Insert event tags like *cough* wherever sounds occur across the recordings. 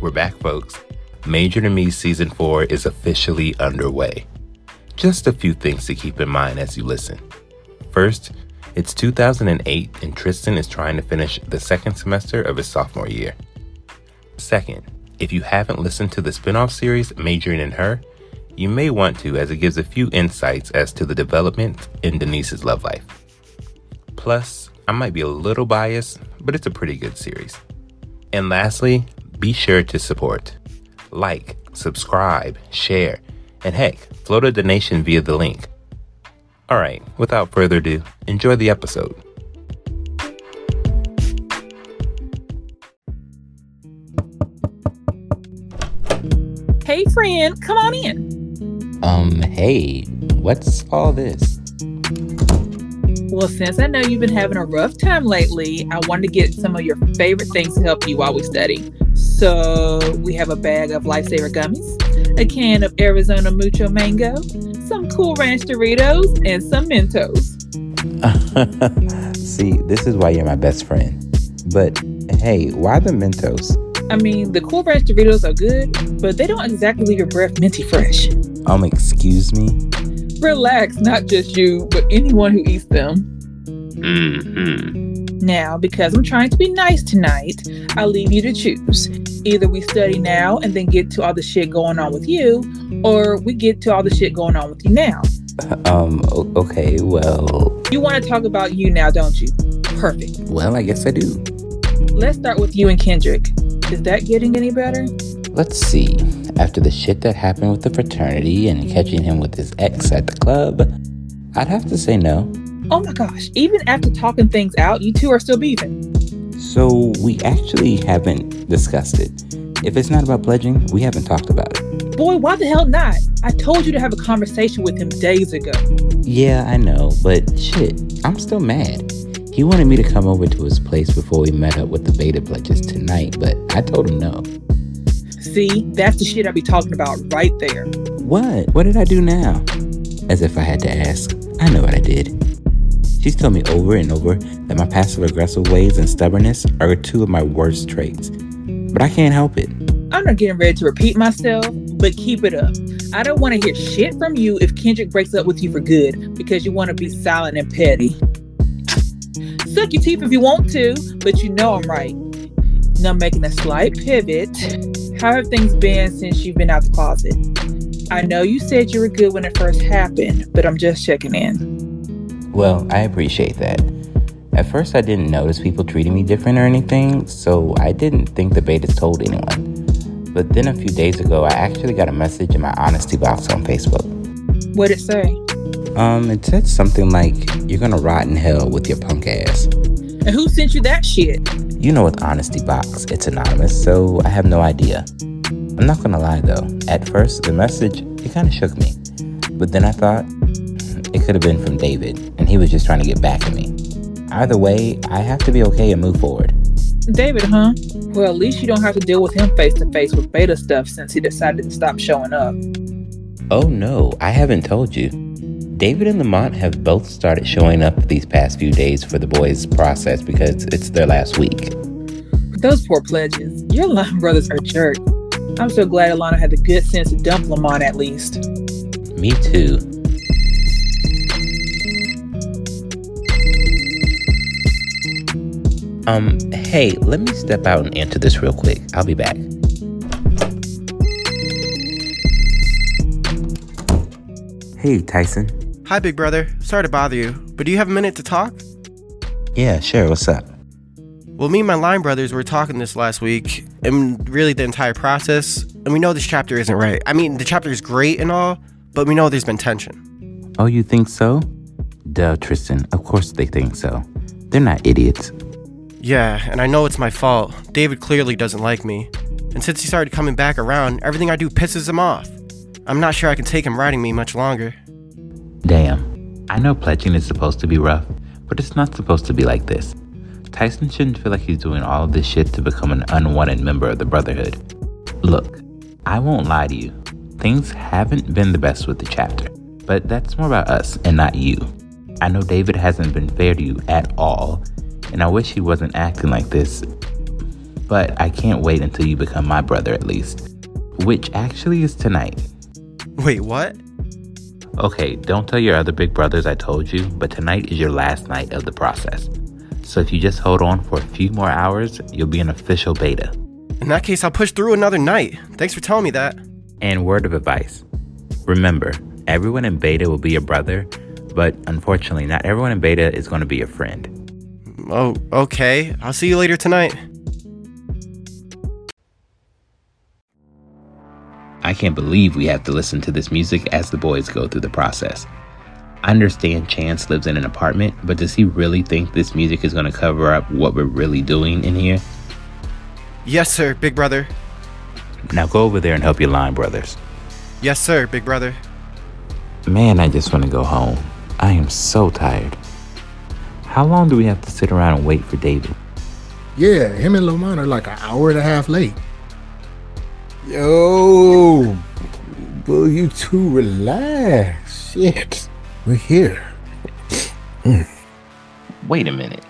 We're back, folks. Major to Me Season 4 is officially underway. Just a few things to keep in mind as you listen. First, it's 2008 and Tristan is trying to finish the second semester of his sophomore year. Second, if you haven't listened to the spin-off series Majoring in Her, you may want to as it gives a few insights as to the development in Denise's love life. Plus, I might be a little biased, but it's a pretty good series. And lastly, be sure to support. Like, subscribe, share, and heck, float a donation via the link. All right, without further ado, enjoy the episode. Hey, friend, come on in. Um, hey, what's all this? Well, since I know you've been having a rough time lately, I wanted to get some of your favorite things to help you while we study. So, we have a bag of Lifesaver gummies, a can of Arizona Mucho Mango, some Cool Ranch Doritos, and some Mentos. *laughs* See, this is why you're my best friend. But hey, why the Mentos? I mean, the Cool Ranch Doritos are good, but they don't exactly leave your breath minty fresh. Um, excuse me? Relax, not just you, but anyone who eats them. Mm-hmm. Now, because I'm trying to be nice tonight, I'll leave you to choose. Either we study now and then get to all the shit going on with you, or we get to all the shit going on with you now. Um, okay, well, You want to talk about you now, don't you? Perfect. well, I guess I do. Let's start with you and Kendrick. Is that getting any better? Let's see. After the shit that happened with the fraternity and catching him with his ex at the club, I'd have to say no. Oh my gosh, even after talking things out, you two are still beefing. So, we actually haven't discussed it. If it's not about pledging, we haven't talked about it. Boy, why the hell not? I told you to have a conversation with him days ago. Yeah, I know, but shit, I'm still mad. He wanted me to come over to his place before we met up with the beta pledges tonight, but I told him no. See, that's the shit I be talking about right there. What? What did I do now? As if I had to ask. I know what I did. She's told me over and over that my passive aggressive ways and stubbornness are two of my worst traits. But I can't help it. I'm not getting ready to repeat myself, but keep it up. I don't want to hear shit from you if Kendrick breaks up with you for good because you want to be silent and petty. Suck your teeth if you want to, but you know I'm right. Now, making a slight pivot, how have things been since you've been out the closet? I know you said you were good when it first happened, but I'm just checking in. Well, I appreciate that. At first, I didn't notice people treating me different or anything, so I didn't think the betas told anyone. But then a few days ago, I actually got a message in my honesty box on Facebook. What'd it say? Um, it said something like, You're gonna rot in hell with your punk ass. And who sent you that shit? You know, with Honesty Box, it's anonymous, so I have no idea. I'm not gonna lie though, at first, the message, it kinda shook me. But then I thought, it could have been from David, and he was just trying to get back at me. Either way, I have to be okay and move forward. David, huh? Well, at least you don't have to deal with him face to face with beta stuff since he decided to stop showing up. Oh no, I haven't told you. David and Lamont have both started showing up these past few days for the boys' process because it's their last week. Those poor pledges. Your Line *laughs* brothers are jerks. I'm so glad Alana had the good sense to dump Lamont at least. Me too. Um, hey, let me step out and answer this real quick. I'll be back. Hey, Tyson. Hi, big brother. Sorry to bother you, but do you have a minute to talk? Yeah, sure. What's up? Well, me and my line brothers were talking this last week, and really the entire process, and we know this chapter isn't right. I mean, the chapter is great and all, but we know there's been tension. Oh, you think so? Duh, Tristan. Of course they think so. They're not idiots. Yeah, and I know it's my fault. David clearly doesn't like me. And since he started coming back around, everything I do pisses him off. I'm not sure I can take him riding me much longer. Damn. I know pledging is supposed to be rough, but it's not supposed to be like this. Tyson shouldn't feel like he's doing all of this shit to become an unwanted member of the Brotherhood. Look, I won't lie to you. Things haven't been the best with the chapter, but that's more about us and not you. I know David hasn't been fair to you at all, and I wish he wasn't acting like this. But I can't wait until you become my brother at least. Which actually is tonight. Wait, what? Okay, don't tell your other big brothers I told you, but tonight is your last night of the process. So if you just hold on for a few more hours, you'll be an official beta. In that case, I'll push through another night. Thanks for telling me that. And word of advice remember, everyone in beta will be your brother, but unfortunately, not everyone in beta is going to be your friend. Oh, okay. I'll see you later tonight. I can't believe we have to listen to this music as the boys go through the process. I understand Chance lives in an apartment, but does he really think this music is going to cover up what we're really doing in here? Yes, sir, big brother. Now go over there and help your line brothers. Yes, sir, big brother. Man, I just want to go home. I am so tired. How long do we have to sit around and wait for David? Yeah, him and Lamont are like an hour and a half late. Yo, will you two relax? Shit, we're here. *sniffs* Wait a minute.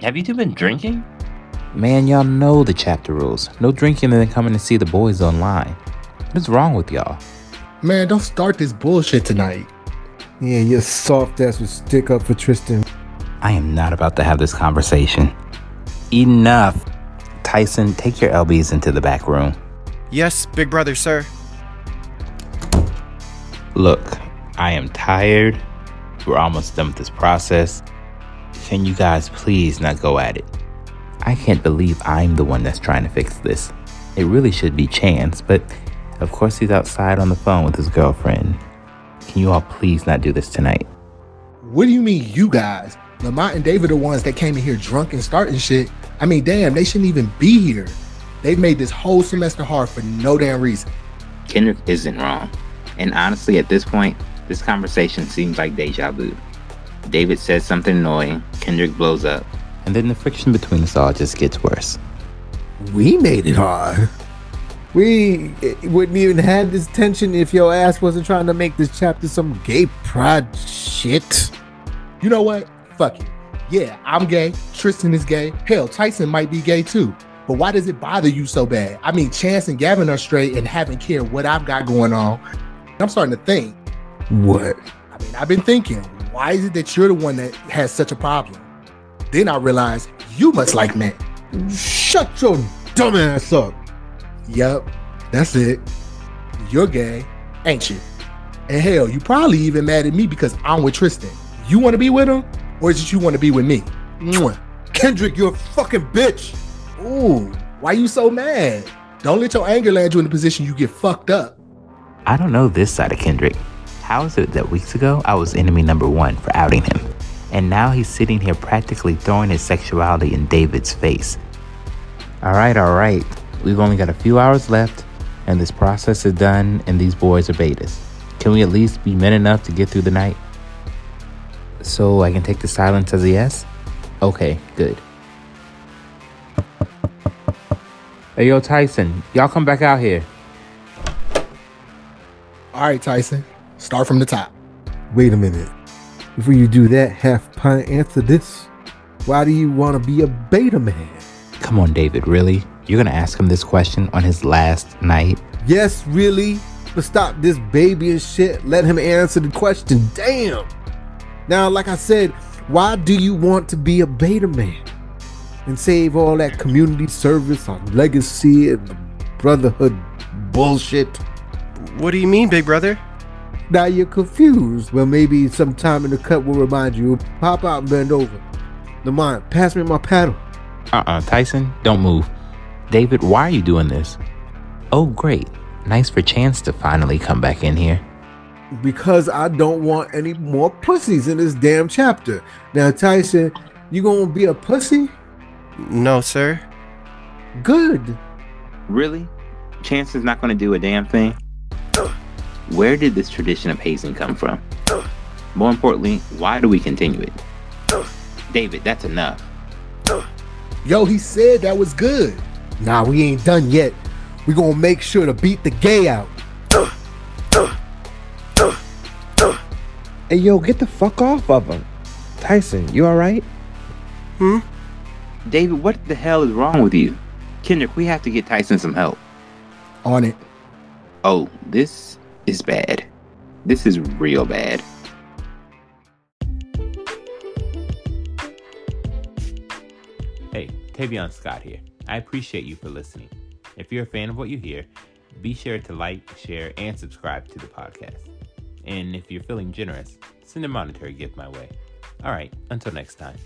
Have you two been drinking? Man, y'all know the chapter rules. No drinking and then coming to see the boys online. What's wrong with y'all? Man, don't start this bullshit tonight. Yeah, your soft ass would stick up for Tristan. I am not about to have this conversation. Enough. Tyson, take your LBs into the back room. Yes, big brother, sir. Look, I am tired. We're almost done with this process. Can you guys please not go at it? I can't believe I'm the one that's trying to fix this. It really should be Chance, but of course he's outside on the phone with his girlfriend. Can you all please not do this tonight? What do you mean, you guys? Lamont and David are the ones that came in here drunk and starting shit. I mean, damn, they shouldn't even be here. They've made this whole semester hard for no damn reason. Kendrick isn't wrong. And honestly, at this point, this conversation seems like deja vu. David says something annoying, Kendrick blows up, and then the friction between us all just gets worse. We made it hard. We wouldn't even have this tension if your ass wasn't trying to make this chapter some gay pride shit. You know what? Fuck it. Yeah, I'm gay. Tristan is gay. Hell, Tyson might be gay too. But why does it bother you so bad? I mean, Chance and Gavin are straight and haven't cared what I've got going on. I'm starting to think. What? I mean, I've been thinking, why is it that you're the one that has such a problem? Then I realized you must like men. Shut your dumb ass up. Yep, that's it. You're gay, ain't you? And hell, you probably even mad at me because I'm with Tristan. You want to be with him, or is it you want to be with me? Mwah. Kendrick, you're a fucking bitch. Ooh, why you so mad? Don't let your anger land you in a position you get fucked up. I don't know this side of Kendrick. How is it that weeks ago I was enemy number one for outing him? And now he's sitting here practically throwing his sexuality in David's face. Alright, alright. We've only got a few hours left, and this process is done, and these boys are betas. Can we at least be men enough to get through the night? So I can take the silence as a yes? Okay, good. Hey, yo, Tyson, y'all come back out here. All right, Tyson, start from the top. Wait a minute. Before you do that, half pint answer this. Why do you want to be a beta man? Come on, David, really? You're gonna ask him this question on his last night? Yes, really? But stop this baby and shit. Let him answer the question. Damn. Now, like I said, why do you want to be a beta man? And save all that community service on legacy and brotherhood bullshit. What do you mean, big brother? Now you're confused. Well, maybe sometime in the cut will remind you. Pop out and bend over. Lamont, pass me my paddle. Uh uh Tyson, don't move. David, why are you doing this? Oh, great. Nice for Chance to finally come back in here. Because I don't want any more pussies in this damn chapter. Now, Tyson, you gonna be a pussy? No, sir. Good. Really? Chance is not gonna do a damn thing? Where did this tradition of hazing come from? More importantly, why do we continue it? David, that's enough. Yo, he said that was good. Nah, we ain't done yet. We gonna make sure to beat the gay out. Hey, yo, get the fuck off of him. Tyson, you alright? Hmm? David, what the hell is wrong with you? Kendrick, we have to get Tyson some help. On it. Oh, this is bad. This is real bad. Hey, Tavion Scott here. I appreciate you for listening. If you're a fan of what you hear, be sure to like, share, and subscribe to the podcast. And if you're feeling generous, send a monetary gift my way. All right, until next time.